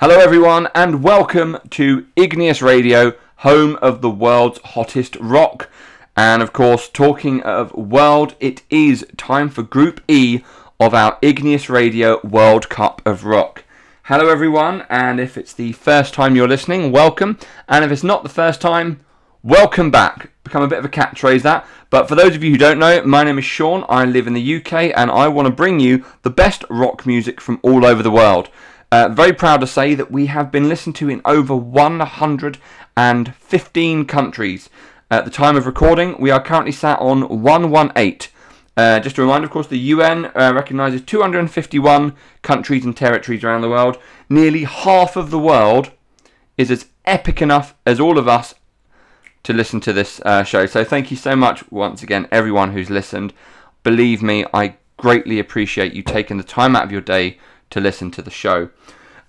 Hello, everyone, and welcome to Igneous Radio, home of the world's hottest rock. And of course, talking of world, it is time for Group E of our Igneous Radio World Cup of Rock. Hello, everyone, and if it's the first time you're listening, welcome. And if it's not the first time, welcome back. Become a bit of a catchphrase that. But for those of you who don't know, my name is Sean. I live in the UK, and I want to bring you the best rock music from all over the world. Uh, very proud to say that we have been listened to in over 115 countries. At the time of recording, we are currently sat on 118. Uh, just a reminder, of course, the UN uh, recognises 251 countries and territories around the world. Nearly half of the world is as epic enough as all of us to listen to this uh, show. So thank you so much once again, everyone who's listened. Believe me, I greatly appreciate you taking the time out of your day to listen to the show.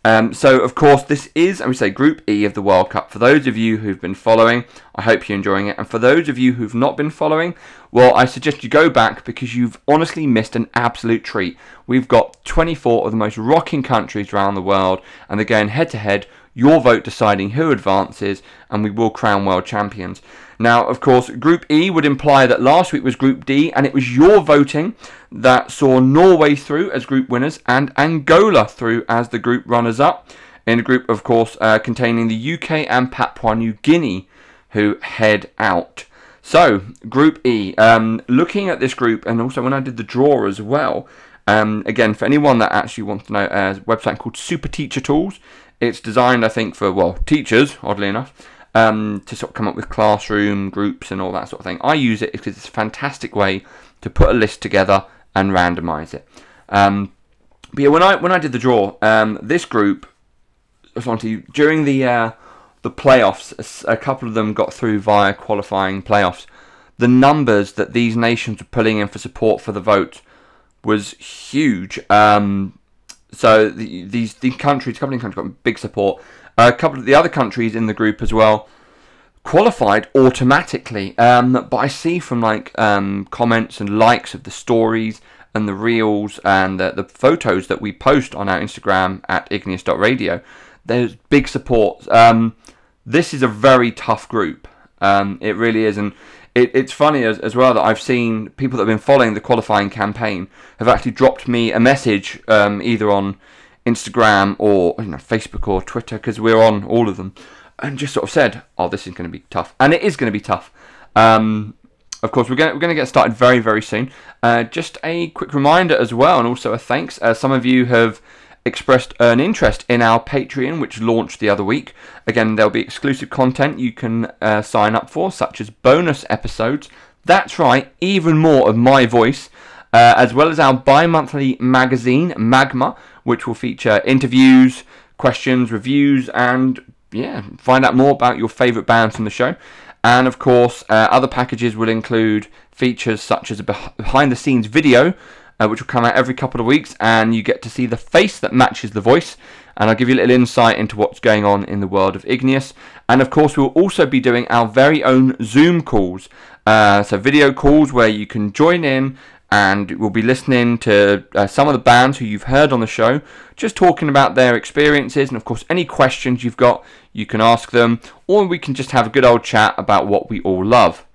Um, so, of course, this is, I would say, Group E of the World Cup. For those of you who've been following, I hope you're enjoying it. And for those of you who've not been following, well, I suggest you go back because you've honestly missed an absolute treat. We've got 24 of the most rocking countries around the world, and they're going head to head, your vote deciding who advances, and we will crown world champions. Now, of course, Group E would imply that last week was Group D, and it was your voting that saw Norway through as group winners and Angola through as the group runners up. In a group, of course, uh, containing the UK and Papua New Guinea, who head out. So, Group E, um, looking at this group, and also when I did the draw as well, um, again, for anyone that actually wants to know, uh, a website called Super Teacher Tools. It's designed, I think, for, well, teachers, oddly enough um, to sort of come up with classroom groups and all that sort of thing. I use it because it's a fantastic way to put a list together and randomize it. Um, but yeah, when I when I did the draw, um, this group, during the uh, the playoffs, a, a couple of them got through via qualifying playoffs. The numbers that these nations were pulling in for support for the vote was huge. Um, so the, these these countries, a couple of countries got big support. A couple of the other countries in the group as well qualified automatically. Um, but I see from like um, comments and likes of the stories and the reels and the, the photos that we post on our Instagram at igneous.radio, there's big support. Um, this is a very tough group. Um, it really is. And it, it's funny as, as well that I've seen people that have been following the qualifying campaign have actually dropped me a message um, either on Instagram or you know, Facebook or Twitter because we're on all of them, and just sort of said, "Oh, this is going to be tough," and it is going to be tough. Um, of course, we're going we're to get started very very soon. Uh, just a quick reminder as well, and also a thanks. Uh, some of you have expressed an interest in our Patreon, which launched the other week. Again, there'll be exclusive content you can uh, sign up for, such as bonus episodes. That's right, even more of my voice, uh, as well as our bi monthly magazine, Magma, which will feature interviews, questions, reviews, and yeah, find out more about your favourite bands from the show. And of course, uh, other packages will include features such as a behind the scenes video, uh, which will come out every couple of weeks, and you get to see the face that matches the voice. And I'll give you a little insight into what's going on in the world of Igneous. And of course, we'll also be doing our very own Zoom calls. Uh, so, video calls where you can join in and we'll be listening to uh, some of the bands who you've heard on the show, just talking about their experiences, and of course, any questions you've got, you can ask them, or we can just have a good old chat about what we all love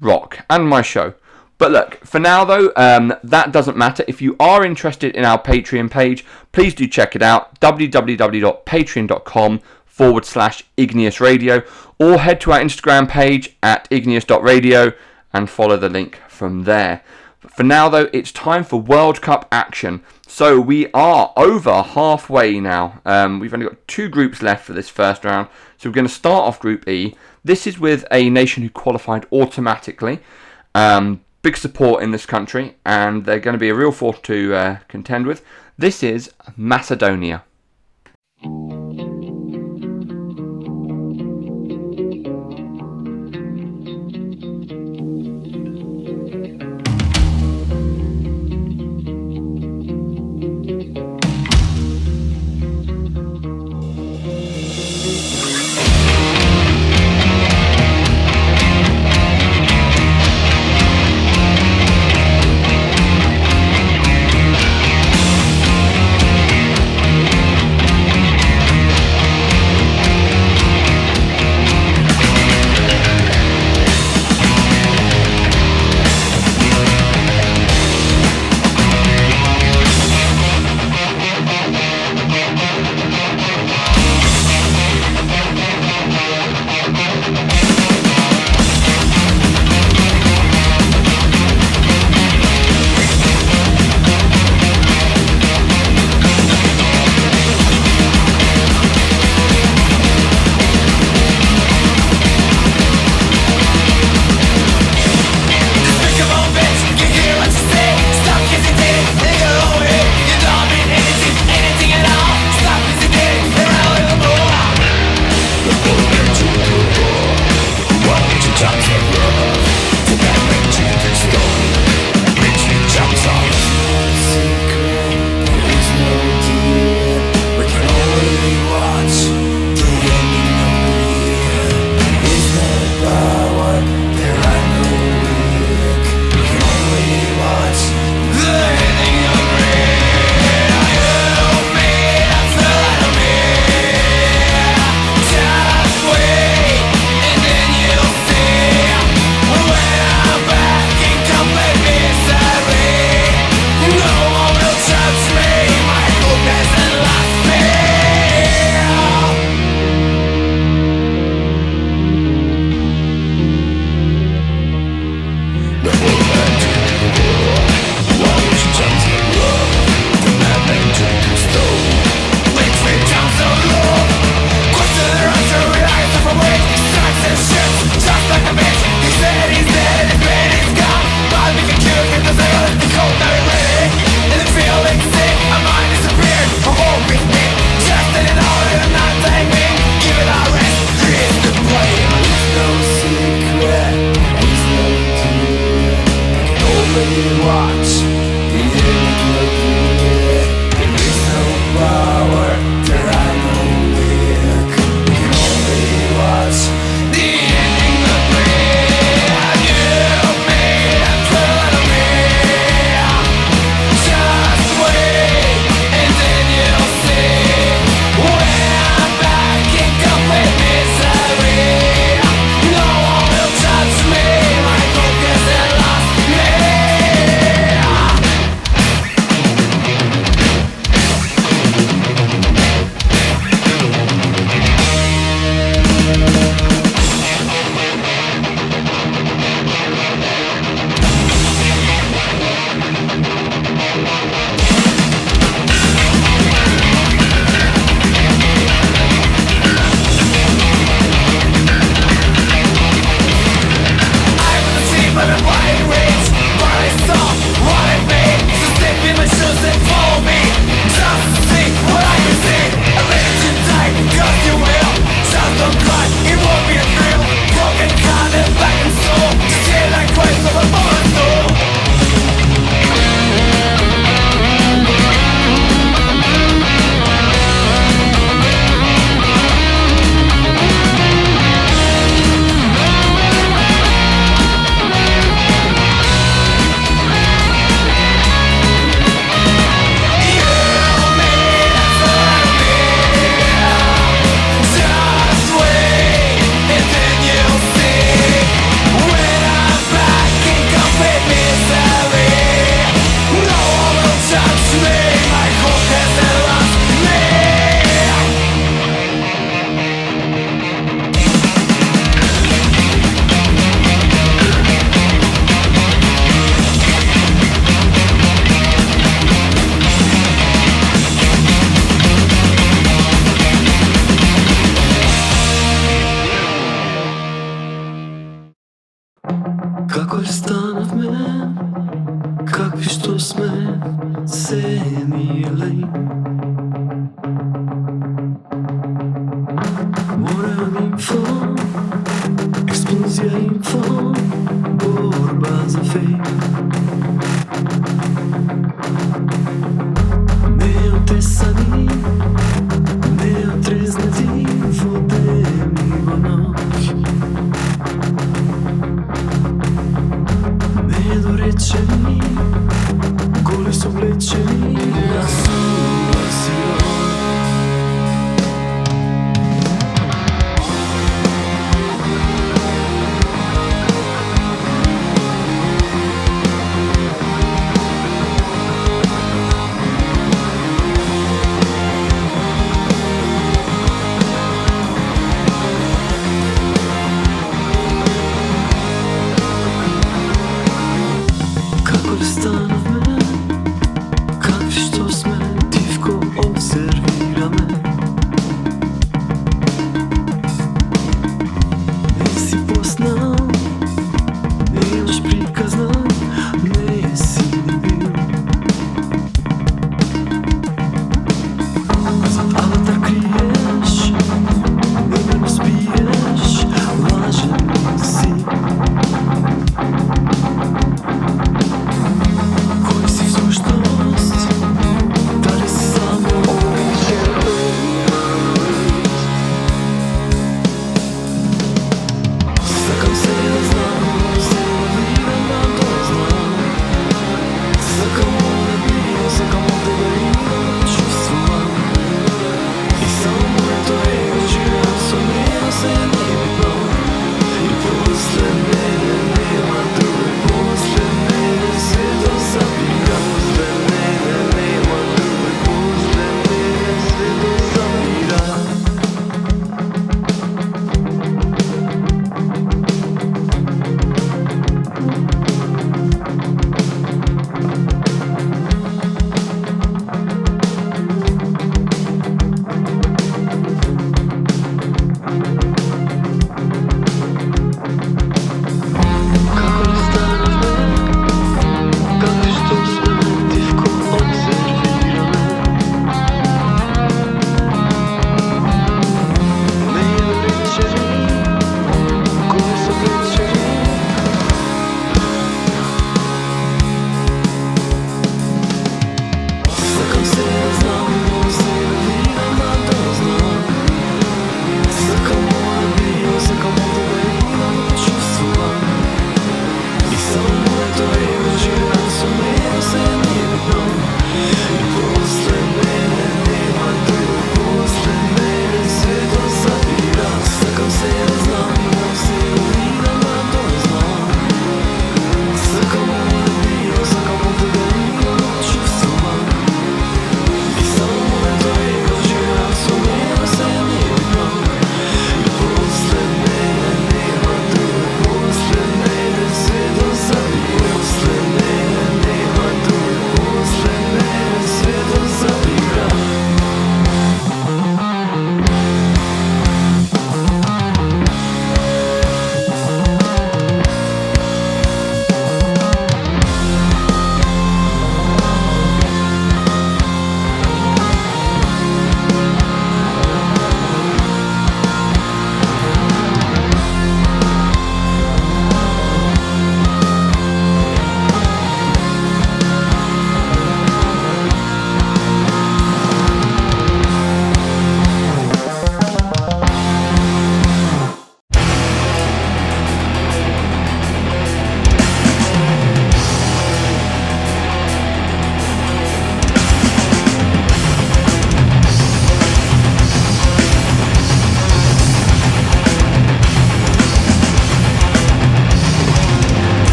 rock and my show. But look, for now though, um, that doesn't matter. If you are interested in our Patreon page, please do check it out www.patreon.com forward slash igneous radio or head to our Instagram page at igneous.radio and follow the link from there. For now, though, it's time for World Cup action. So we are over halfway now. Um, we've only got two groups left for this first round. So we're going to start off Group E. This is with a nation who qualified automatically. Um, big support in this country, and they're going to be a real force to uh, contend with. This is Macedonia.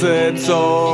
Pod soncecom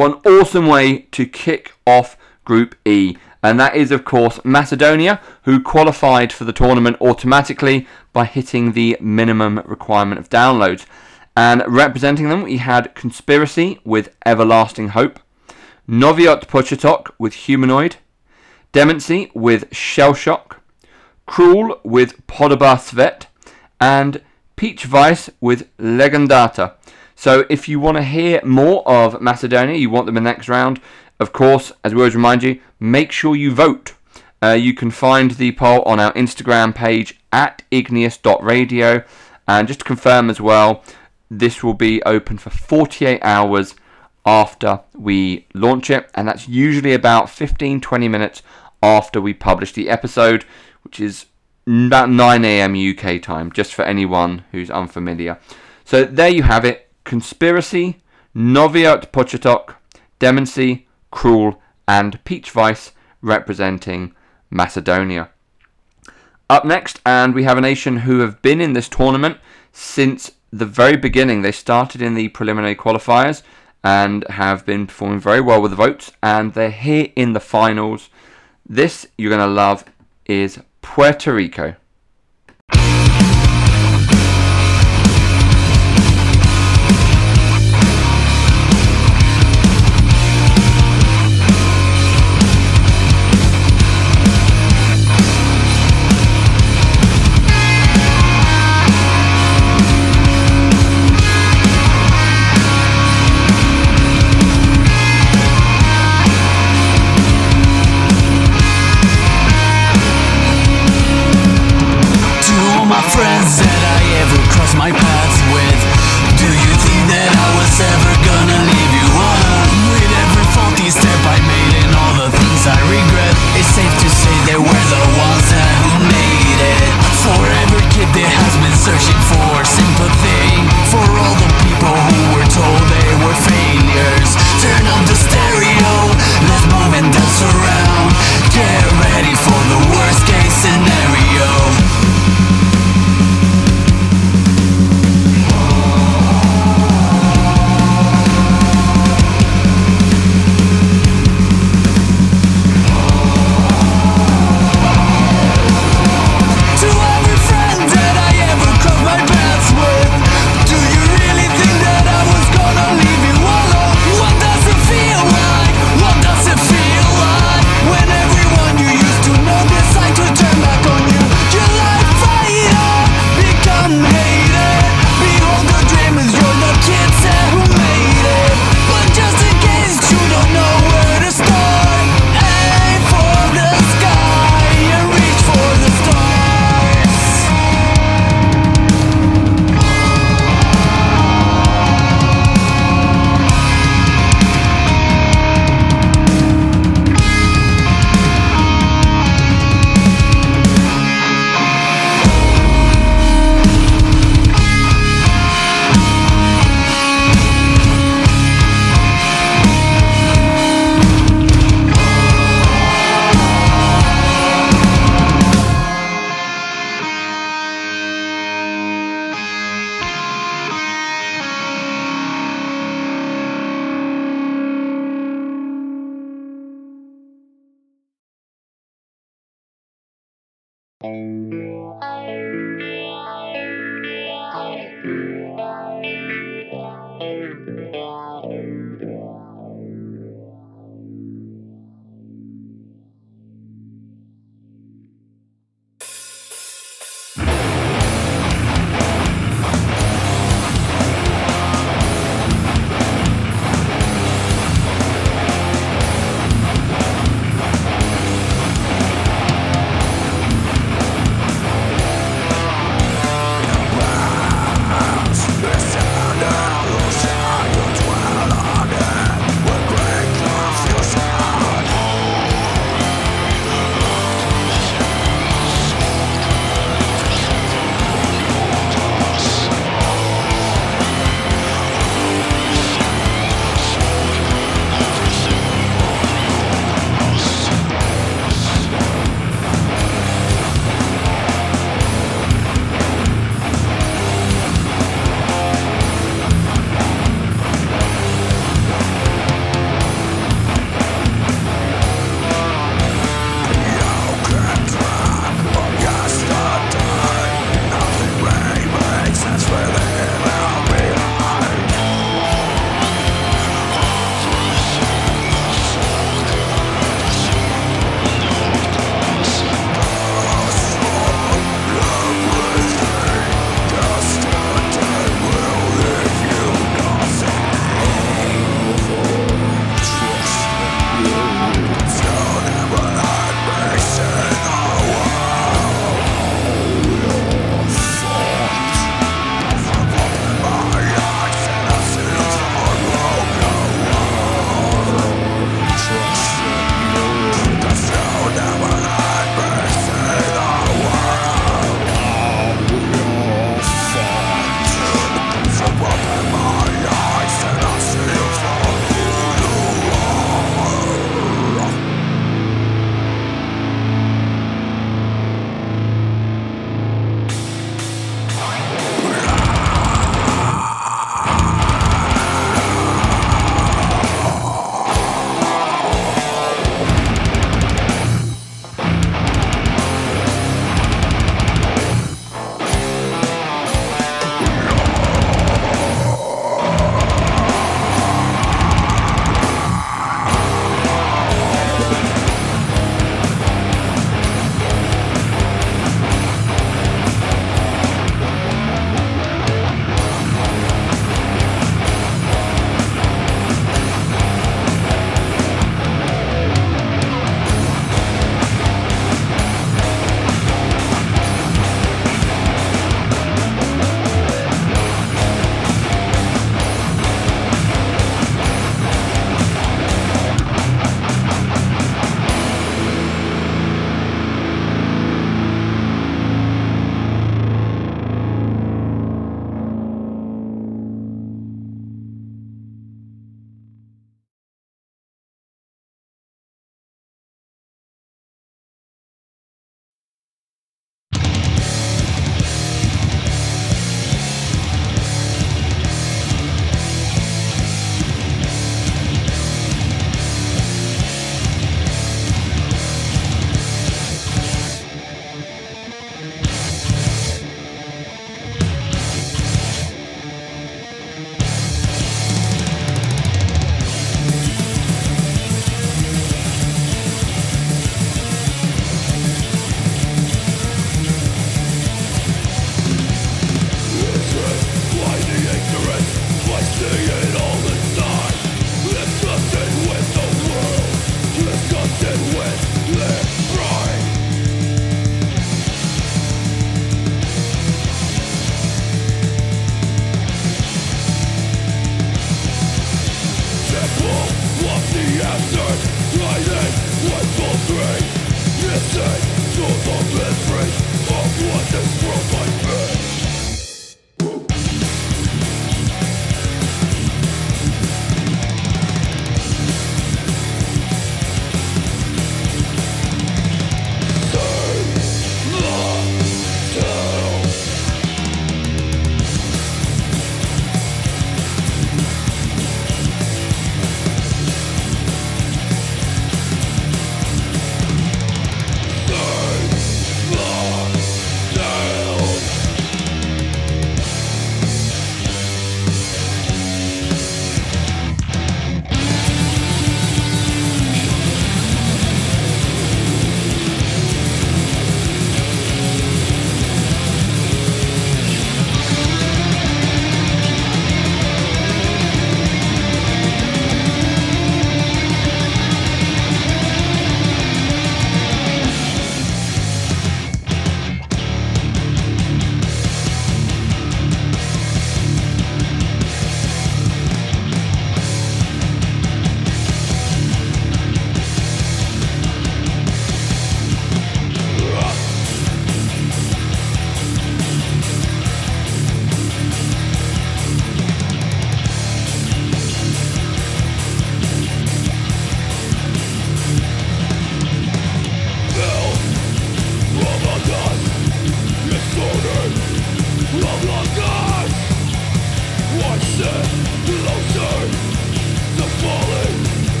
One awesome way to kick off Group E, and that is, of course, Macedonia, who qualified for the tournament automatically by hitting the minimum requirement of downloads. And representing them, we had Conspiracy with Everlasting Hope, Noviot Pochetok with Humanoid, Demency with Shellshock, Cruel with Podobar Svet, and Peach Vice with Legendata. So if you want to hear more of Macedonia, you want them in the next round, of course, as we always remind you, make sure you vote. Uh, you can find the poll on our Instagram page at igneous.radio. And just to confirm as well, this will be open for 48 hours after we launch it. And that's usually about 15 20 minutes after we publish the episode, which is about 9 a.m. UK time, just for anyone who's unfamiliar. So there you have it Conspiracy, Noviot Pochetok, Demency, Cruel, and Peach Vice representing Macedonia. Up next, and we have a nation who have been in this tournament since the very beginning. They started in the preliminary qualifiers and have been performing very well with the votes, and they're here in the finals. This you're going to love is Puerto Rico.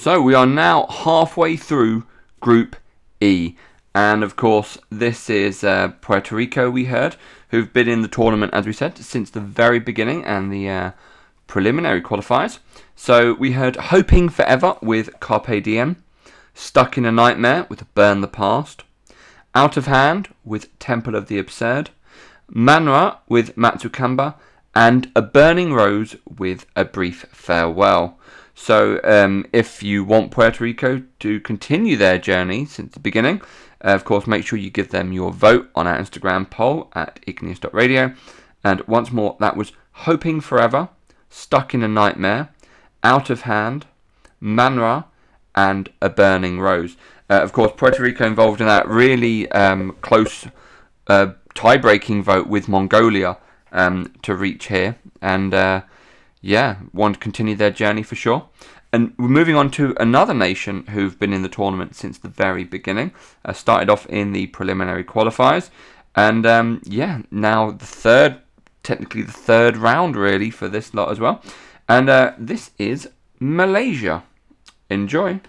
So we are now halfway through Group E. And of course, this is uh, Puerto Rico, we heard, who've been in the tournament, as we said, since the very beginning and the uh, preliminary qualifiers. So we heard Hoping Forever with Carpe Diem, Stuck in a Nightmare with Burn the Past, Out of Hand with Temple of the Absurd, Manra with Mazukamba, and A Burning Rose with A Brief Farewell. So, um, if you want Puerto Rico to continue their journey since the beginning, uh, of course, make sure you give them your vote on our Instagram poll at igneous.radio. And once more, that was Hoping Forever, Stuck in a Nightmare, Out of Hand, Manra, and A Burning Rose. Uh, of course, Puerto Rico involved in that really um, close uh, tie breaking vote with Mongolia um, to reach here. And uh, yeah, want to continue their journey for sure. And we're moving on to another nation who've been in the tournament since the very beginning. Uh, started off in the preliminary qualifiers, and um, yeah, now the third, technically the third round really for this lot as well. And uh, this is Malaysia. Enjoy.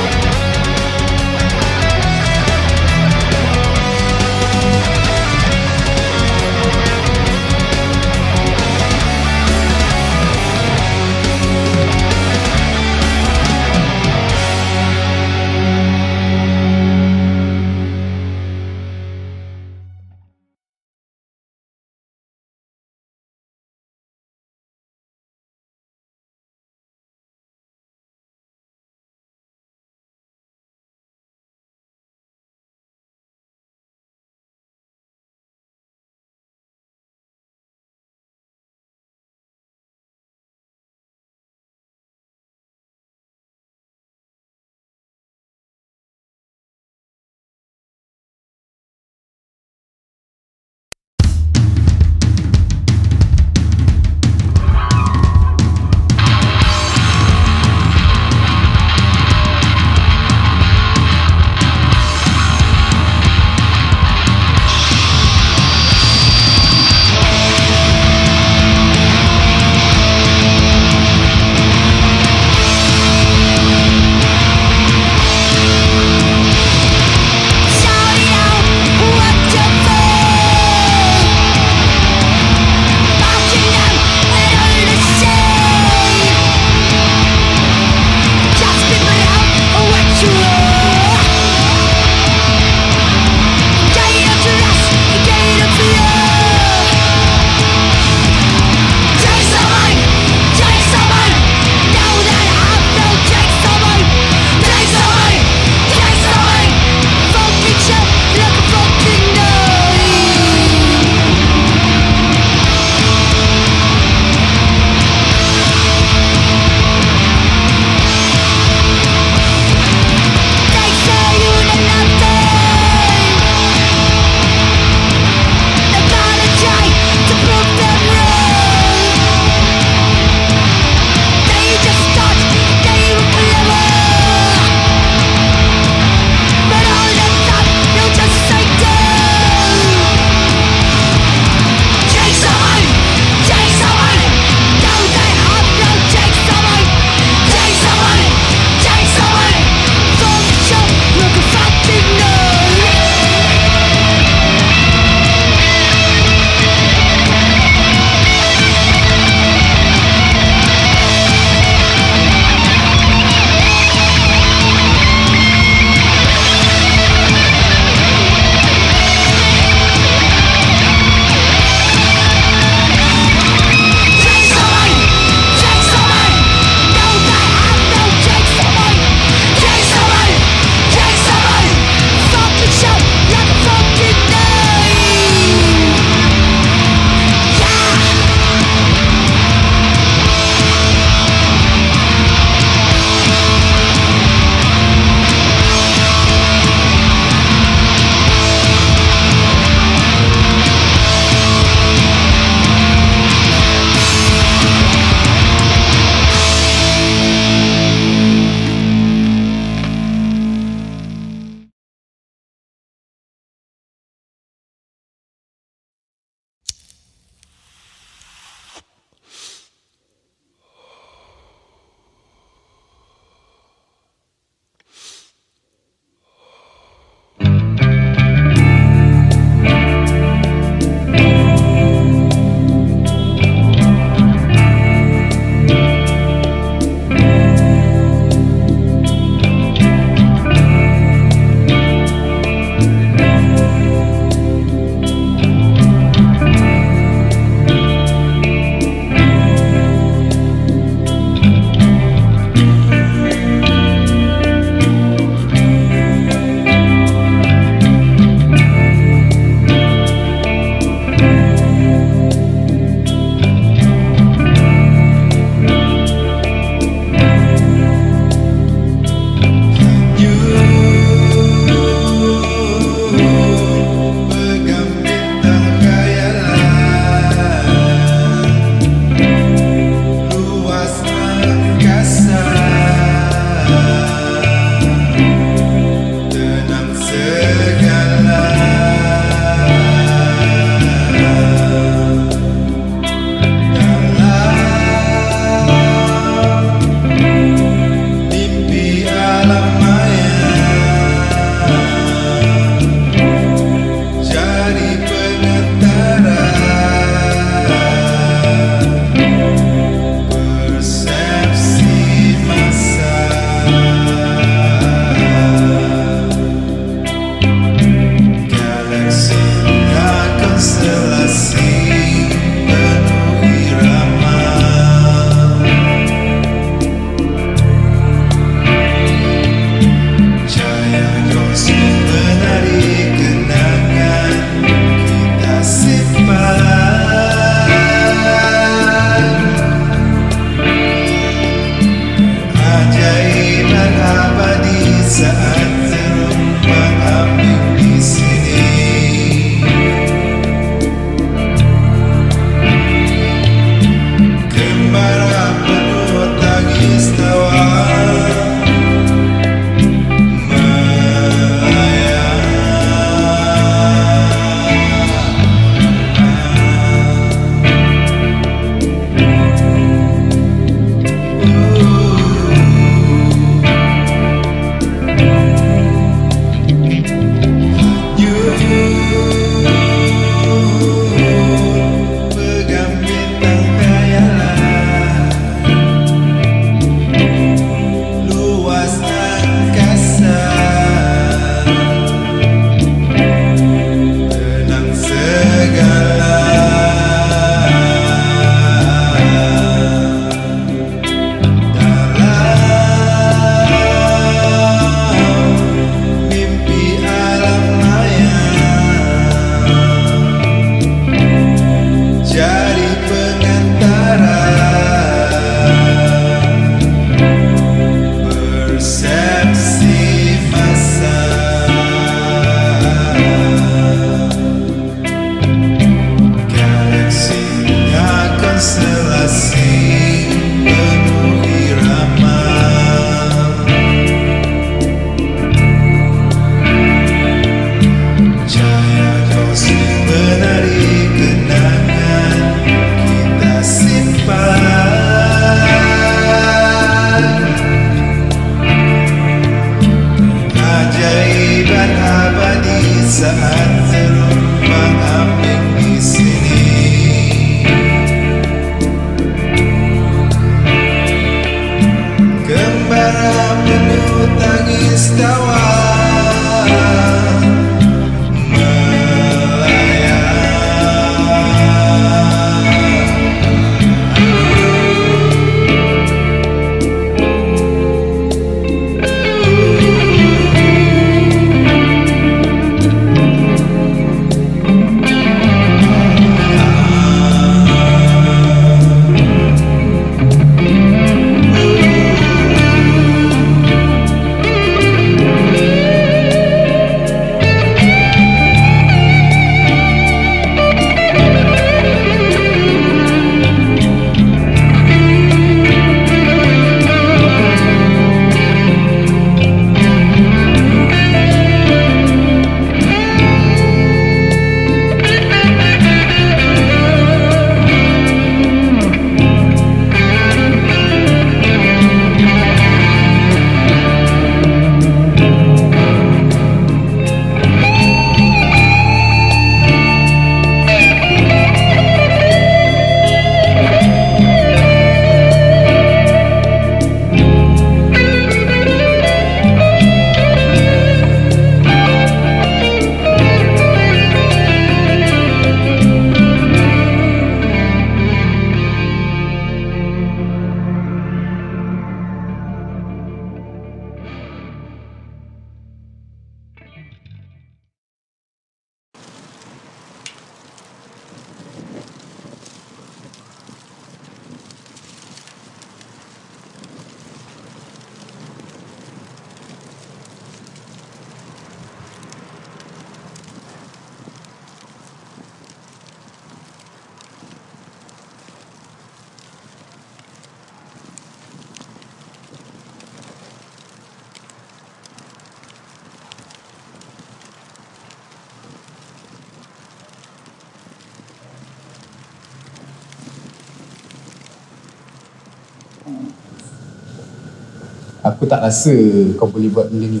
Rasa kau boleh buat benda ni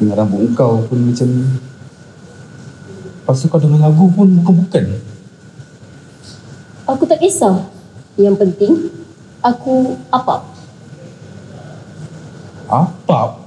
Dengan rambut kau pun macam ni Lepas tu kau dengar lagu pun bukan-bukan Aku tak kisah. Yang penting, aku apa? Apa?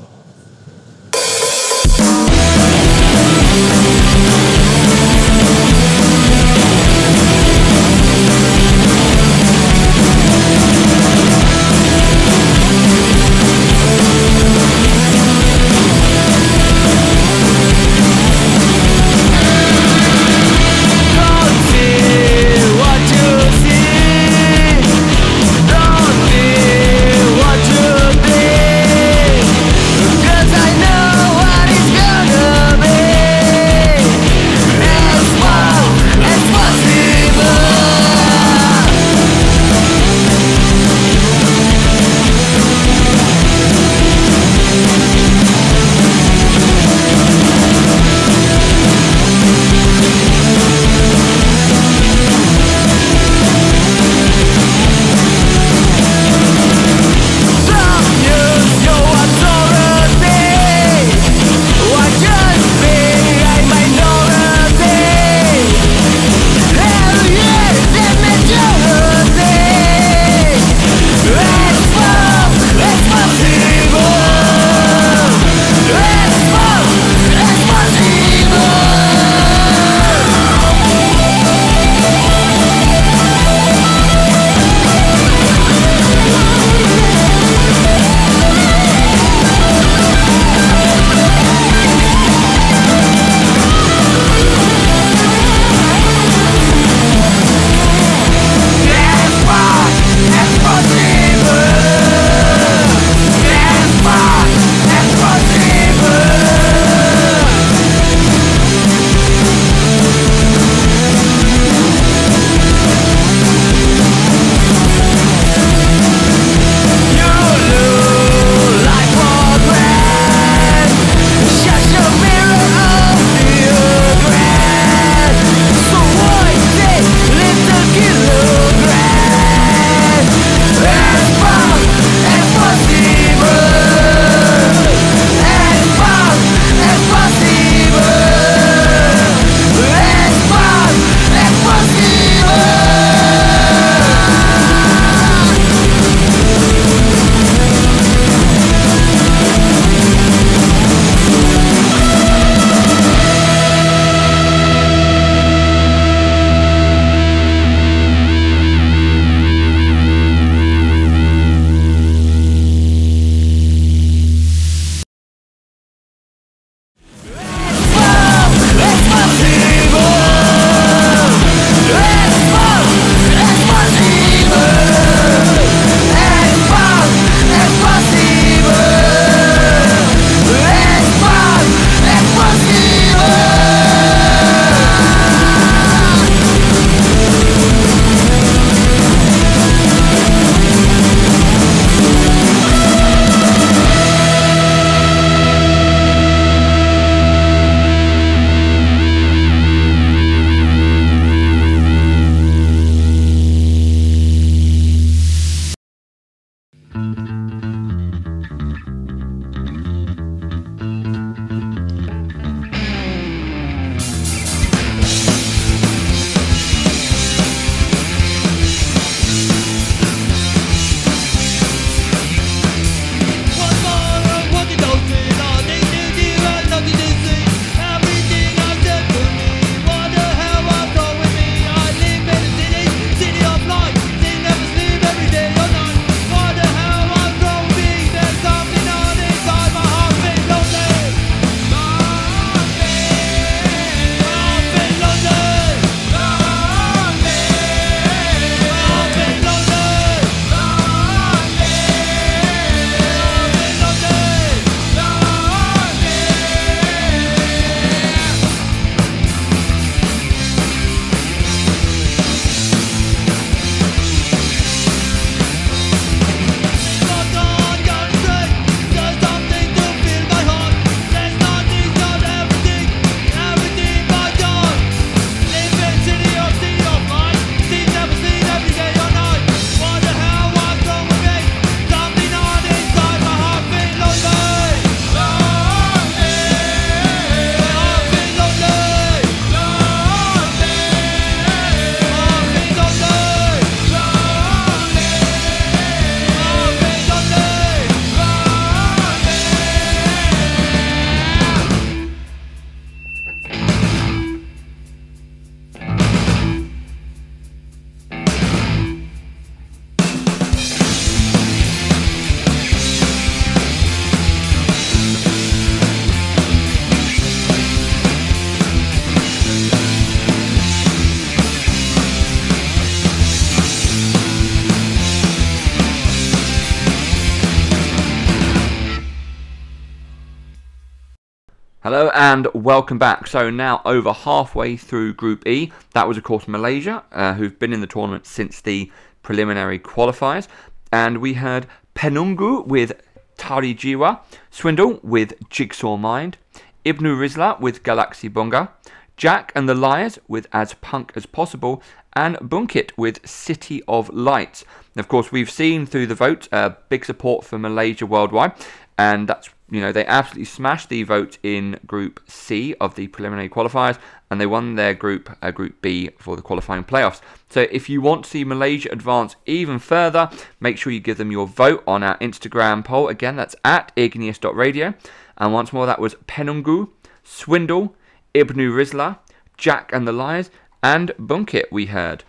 And welcome back. So now over halfway through Group E. That was of course Malaysia, uh, who've been in the tournament since the preliminary qualifiers, and we had Pennunggu with Tari Jiwa, Swindle with Jigsaw Mind, Ibnu Rizzla with Galaksi Bunga, Jack and the Liars with As Punk as Possible, and Buncit with City of Lights. Of course, we've seen through the vote uh, big support for Malaysia worldwide, and that's you know they absolutely smashed the vote in Group C of the preliminary qualifiers, and they won their group, uh, Group B, for the qualifying playoffs. So if you want to see Malaysia advance even further, make sure you give them your vote on our Instagram poll. Again, that's at igneous.radio. And once more, that was Pennunggu, Swindle, Ibnu Rizzla, Jack and the Liars, and Buncit, we heard.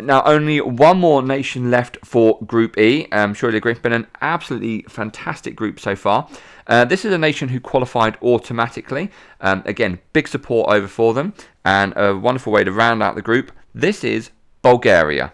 Now, only one more nation left for Group E. Um, surely. It's been an absolutely fantastic group so far. Uh, this is a nation who qualified automatically. Um, again, big support over for them, and a wonderful way to round out the group. This is Bulgaria.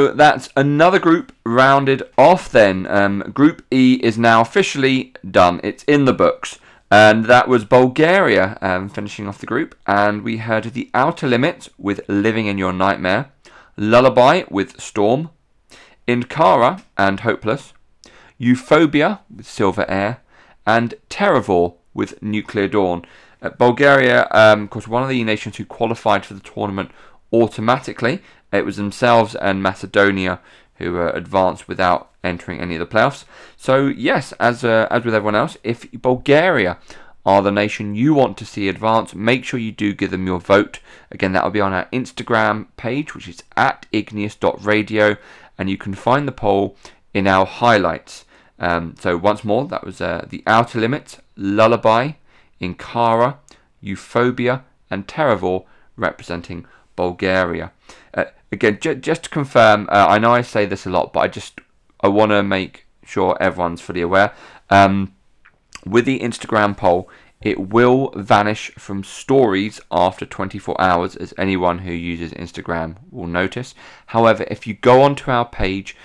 So that's another group rounded off then. Um, group E is now officially done. It's in the books. And that was Bulgaria um, finishing off the group. And we had The Outer Limits with Living in Your Nightmare, Lullaby with Storm, Incara and Hopeless, Eufobia with Silver Air, and Terravore with Nuclear Dawn. Uh, Bulgaria, um, of course, one of the nations who qualified for the tournament automatically. It was themselves and Macedonia who uh, advanced without entering any of the playoffs. So yes, as uh, as with everyone else, if Bulgaria are the nation you want to see advance, make sure you do give them your vote. Again, that will be on our Instagram page, which is at igneous.radio, and you can find the poll in our highlights. Um, so once more, that was uh, the Outer Limits, Lullaby, Incara, Eufobia, and Terravore representing Bulgaria. Again, j- just to confirm, uh, I know I say this a lot, but I just I want to make sure everyone's fully aware. Um, with the Instagram poll, it will vanish from stories after 24 hours, as anyone who uses Instagram will notice. However, if you go onto our page,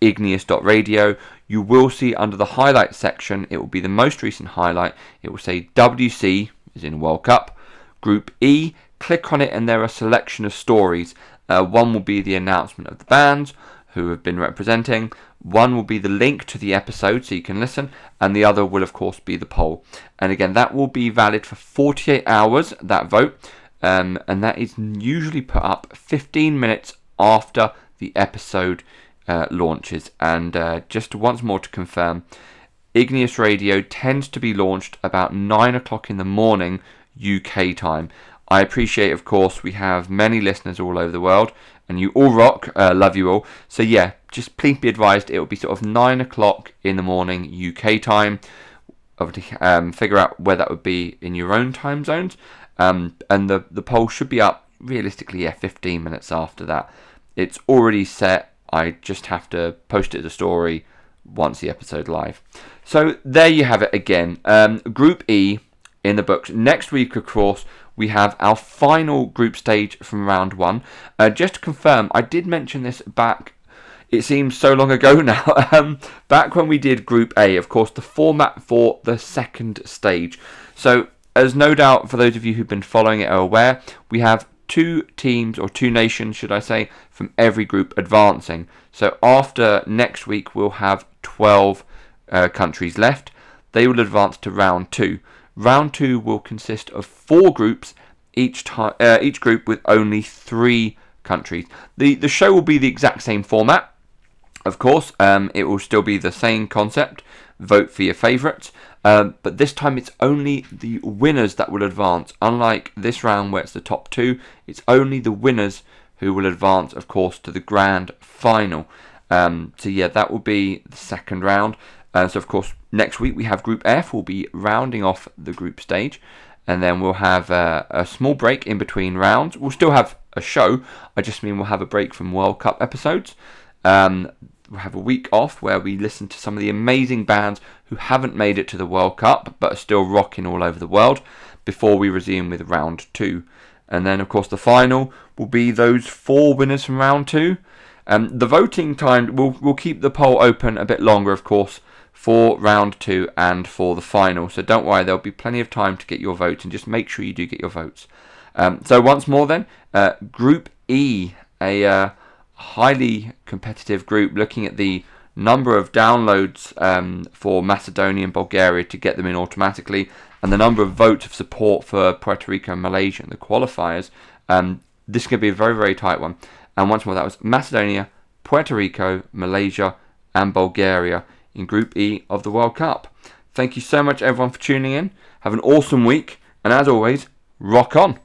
igneous.radio, you will see under the highlight section, it will be the most recent highlight. It will say WC, is in World Cup, Group E. Click on it, and there are a selection of stories. Uh, one will be the announcement of the bands who have been representing. One will be the link to the episode so you can listen, and the other will, of course, be the poll. And again, that will be valid for 48 hours, that vote, um, and that is usually put up 15 minutes after the episode uh, launches. And uh, just once more to confirm, Igneous Radio tends to be launched about 9 o'clock in the morning UK time. I appreciate, of course, we have many listeners all over the world, and you all rock. Uh, love you all. So yeah, just please be advised it will be sort of nine o'clock in the morning UK time. Obviously, um, figure out where that would be in your own time zones, um, and the the poll should be up realistically, yeah, 15 minutes after that. It's already set. I just have to post it as a story once the episode live. So there you have it again. Um, group E in the books. Next week, of course, we have our final group stage from round one. Uh, just to confirm, I did mention this back. It seems so long ago now. um, back when we did Group A, of course, the format for the second stage. So, as no doubt for those of you who've been following it are aware, we have two teams or two nations, should I say, from every group advancing. So after next week, we'll have 12 uh, countries left. They will advance to round two. Round two will consist of four groups, each time uh, each group with only three countries. the The show will be the exact same format, of course. Um, it will still be the same concept. Vote for your favourites. Um, but this time it's only the winners that will advance. Unlike this round where it's the top two, it's only the winners who will advance, of course, to the grand final. Um, so yeah, that will be the second round. Uh, so of course, next week we have Group F. We'll be rounding off the group stage, and then we'll have uh, a small break in between rounds. We'll still have a show. I just mean we'll have a break from World Cup episodes. Um, we'll have a week off where we listen to some of the amazing bands who haven't made it to the World Cup but are still rocking all over the world before we resume with round two. And then, of course, the final will be those four winners from round two. Um, the voting time, we'll, we'll keep the poll open a bit longer, of course, for round two and for the final. So don't worry, there'll be plenty of time to get your votes and just make sure you do get your votes. Um, so once more then, uh, Group E, a uh, highly competitive group looking at the number of downloads um, for Macedonia and Bulgaria to get them in automatically and the number of votes of support for Puerto Rico and Malaysia in the qualifiers. Um, this is going to be a very, very tight one. And once more, that was Macedonia, Puerto Rico, Malaysia, and Bulgaria in Group E of the World Cup. Thank you so much, everyone, for tuning in. Have an awesome week, and as always, rock on.